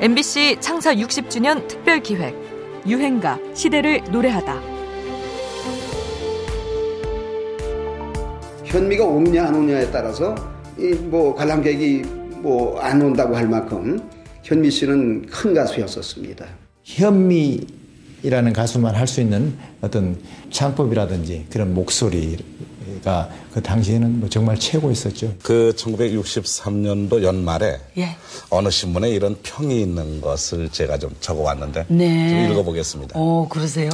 MBC 창사 60주년 특별 기획 유행가 시대를 노래하다. 현미가 오느냐 안 오느냐에 따라서 이 뭐 관람객이 뭐 안 온다고 할 만큼 현미 씨는 큰 가수였었습니다. 현미 이라는 가수만 할 수 있는 어떤 창법이라든지 그런 목소리가 그 당시에는 뭐 정말 최고였었죠. 그 1963년도 연말에 예. 어느 신문에 이런 평이 있는 것을 제가 좀 적어왔는데 네. 좀 읽어보겠습니다. 어, 그러세요?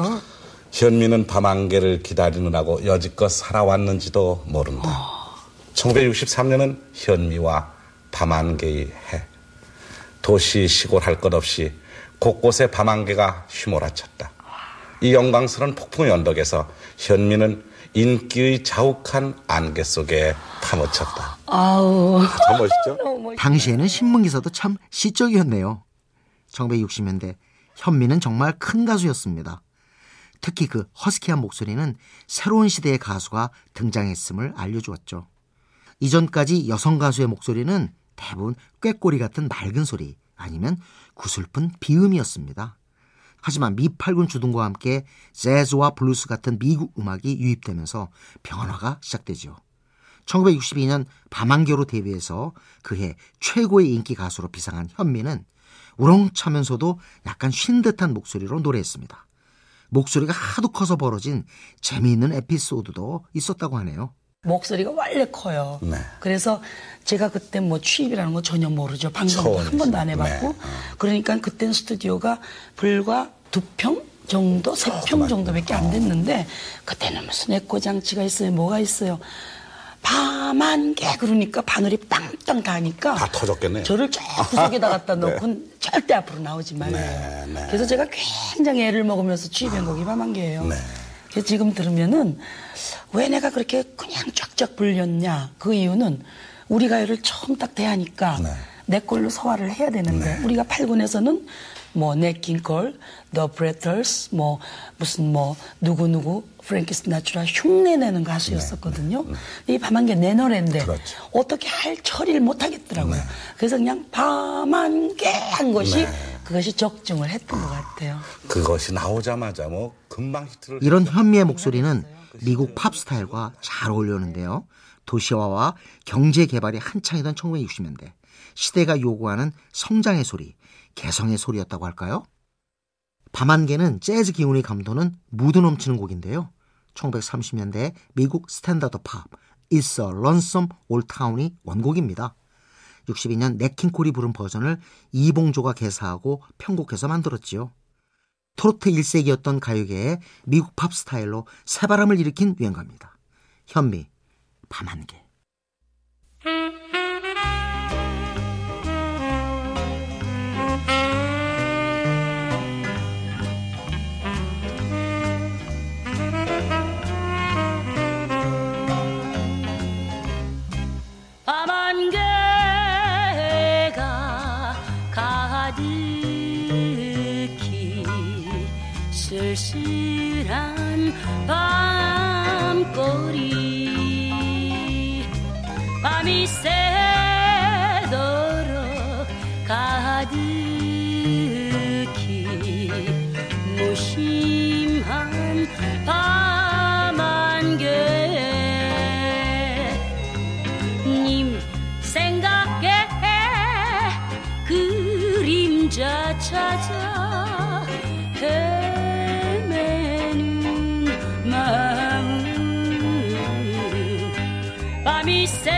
현미는 밤안개를 기다리느라고 여지껏 살아왔는지도 모른다. 1963년은 현미와 밤안개의 해. 도시 시골 할 것 없이 곳곳에 밤안개가 휘몰아쳤다. 이 영광스러운 폭풍 언덕에서 현미는 인기의 자욱한 안개 속에 파묻혔다. 아우. 참 멋있죠? 너무 멋있- 당시에는 신문기사도 참 시적이었네요. 1960년대 현미는 정말 큰 가수였습니다. 특히 그 허스키한 목소리는 새로운 시대의 가수가 등장했음을 알려주었죠. 이전까지 여성 가수의 목소리는 대부분 꾀꼬리 같은 맑은 소리 아니면 구슬픈 비음이었습니다. 하지만 미팔군 주둔과 함께 재즈와 블루스 같은 미국 음악이 유입되면서 변화가 시작되죠. 1962년 밤안개로 데뷔해서 그해 최고의 인기 가수로 비상한 현미는 우렁차면서도 약간 쉰 듯한 목소리로 노래했습니다. 목소리가 하도 커서 벌어진 재미있는 에피소드도 있었다고 하네요. 목소리가 원래 커요. 네. 그래서 제가 그때 뭐 취입이라는 거 전혀 모르죠. 방송도. 한 번도 안 해봤고. 네. 그러니까 그땐 스튜디오가 불과 두 평 정도, 세 평 정도밖에 안 됐는데 그때는 무슨 에코 장치가 있어요. 뭐가 있어요. 밤안개 그러니까 바늘이 땅땅 닿으니까 다 터졌겠네요. 저를 저 구석에다 갖다 놓고는 절대 앞으로 나오지 말래요. 네, 네. 그래서 제가 굉장히 애를 먹으면서 취입한 곡이 밤안개예요. 네. 그래서 지금 들으면은 왜 내가 그렇게 그냥 쫙쫙 불렸냐 그 이유는 우리 가요를 처음 딱 대하니까 네. 내 걸로 소화를 해야 되는데 우리가 8군에서는 뭐 네킹콜, 더 브레터스, 뭐 무슨 뭐 누구 누구 프랭키 스나츄라 흉내내는 가수였었거든요. 이 밤안개 내 노래인데 네. 그렇죠. 어떻게 할 처리를 못 하겠더라고요. 네. 그래서 그냥 밤안개 한 것이 그것이 적중을 했던 것 같아요. 그것이 나오자마자 뭐 이런 현미의 목소리는 미국 팝 스타일과 잘 어울렸는데요. 도시화와 경제 개발이 한창이던 1960년대 시대가 요구하는 성장의 소리, 개성의 소리였다고 할까요? 밤안개는 재즈 기운이 감도는 무드 넘치는 곡인데요. 1930년대 미국 스탠다드 팝 It's a Lonesome Old Town이 원곡입니다. 62년 냇 킹 콜이 부른 버전을 이봉조가 개사하고 편곡해서 만들었지요. 트로트 1세기였던 가요계에 미국 팝 스타일로 새바람을 일으킨 유행가입니다. 현미, 밤안개. 밤안개가 가득 쓸쓸한 밤거리. 밤이 새도록 가득히 무심한 밤안개. 님 생각에 그림자 찾아 밤이 새도록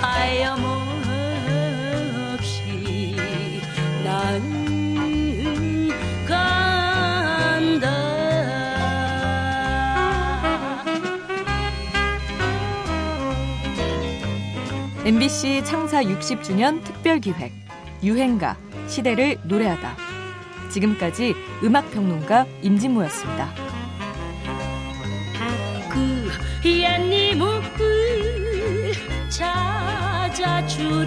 하염없이 나는 간다 MBC 창사 60주년 특별 기획 유행가 시대를 노래하다. 지금까지 음악 평론가 임진모였습니다. 그 옛님을 찾아주려나